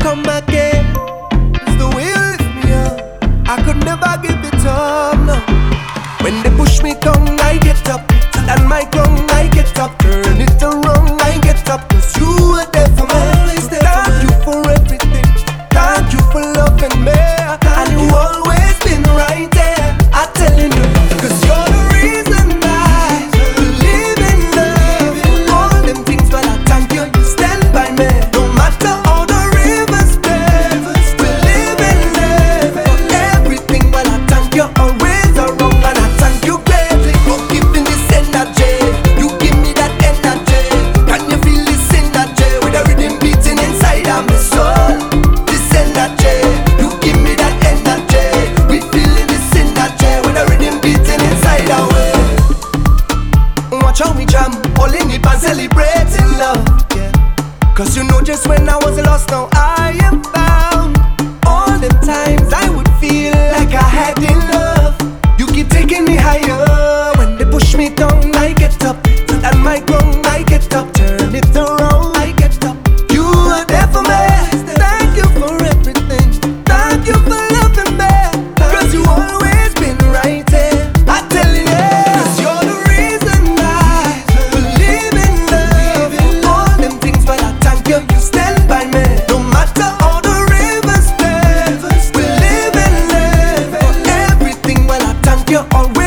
come back we jam, all in it and celebrating love. Yeah. Cause you know just when I was lost, now I am found. you're already